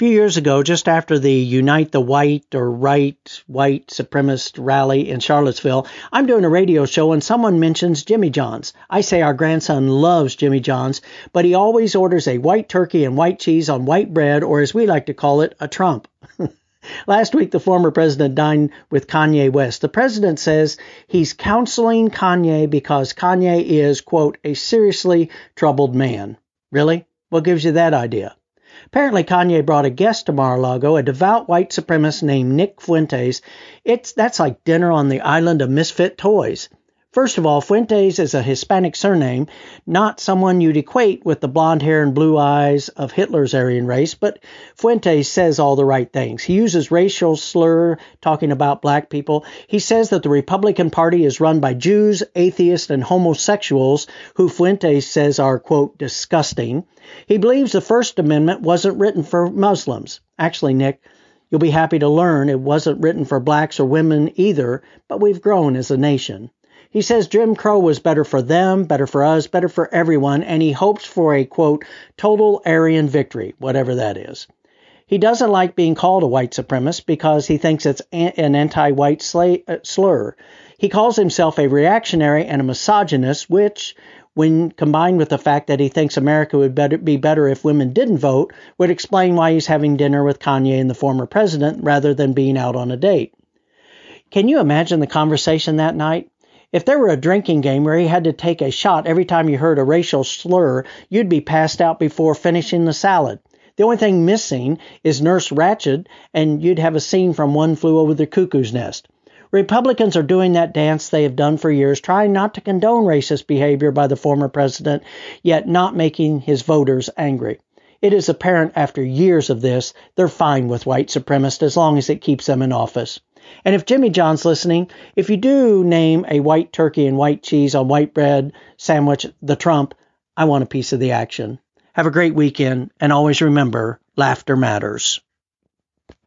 few years ago, just after the Unite the White or Right White Supremacist rally in Charlottesville, I'm doing a radio show and someone mentions Jimmy John's. I say our grandson loves Jimmy John's, but he always orders a white turkey and white cheese on white bread, or as we like to call it, a Trump. Last week, the former president dined with Kanye West. The president says he's counseling Kanye because Kanye is, quote, a seriously troubled man. Really? What gives you that idea? Apparently, Kanye brought a guest to Mar-a-Lago, a devout white supremacist named Nick Fuentes. It's that's like dinner on the island of misfit toys. First of all, Fuentes is a Hispanic surname, not someone you'd equate with the blonde hair and blue eyes of Hitler's Aryan race, but Fuentes says all the right things. He uses racial slur talking about black people. He says that the Republican Party is run by Jews, atheists, and homosexuals who Fuentes says are, quote, disgusting. He believes the First Amendment wasn't written for Muslims. Actually, Nick, you'll be happy to learn it wasn't written for blacks or women either, but we've grown as a nation. He says Jim Crow was better for them, better for us, better for everyone, and he hopes for a quote, total Aryan victory, whatever that is. He doesn't like being called a white supremacist because he thinks it's an anti white uh, slur. He calls himself a reactionary and a misogynist, which, when combined with the fact that he thinks America would better, be better if women didn't vote, would explain why he's having dinner with Kanye and the former president rather than being out on a date. Can you imagine the conversation that night? If there were a drinking game where he had to take a shot every time you heard a racial slur, you'd be passed out before finishing the salad. The only thing missing is Nurse Ratched, and you'd have a scene from One Flew Over the Cuckoo's Nest. Republicans are doing that dance they have done for years, trying not to condone racist behavior by the former president, yet not making his voters angry. It is apparent after years of this, they're fine with white supremacists as long as it keeps them in office. And if Jimmy John's listening, if you do name a white turkey and white cheese on white bread sandwich the Trump, I want a piece of the action. Have a great weekend, and always remember laughter matters.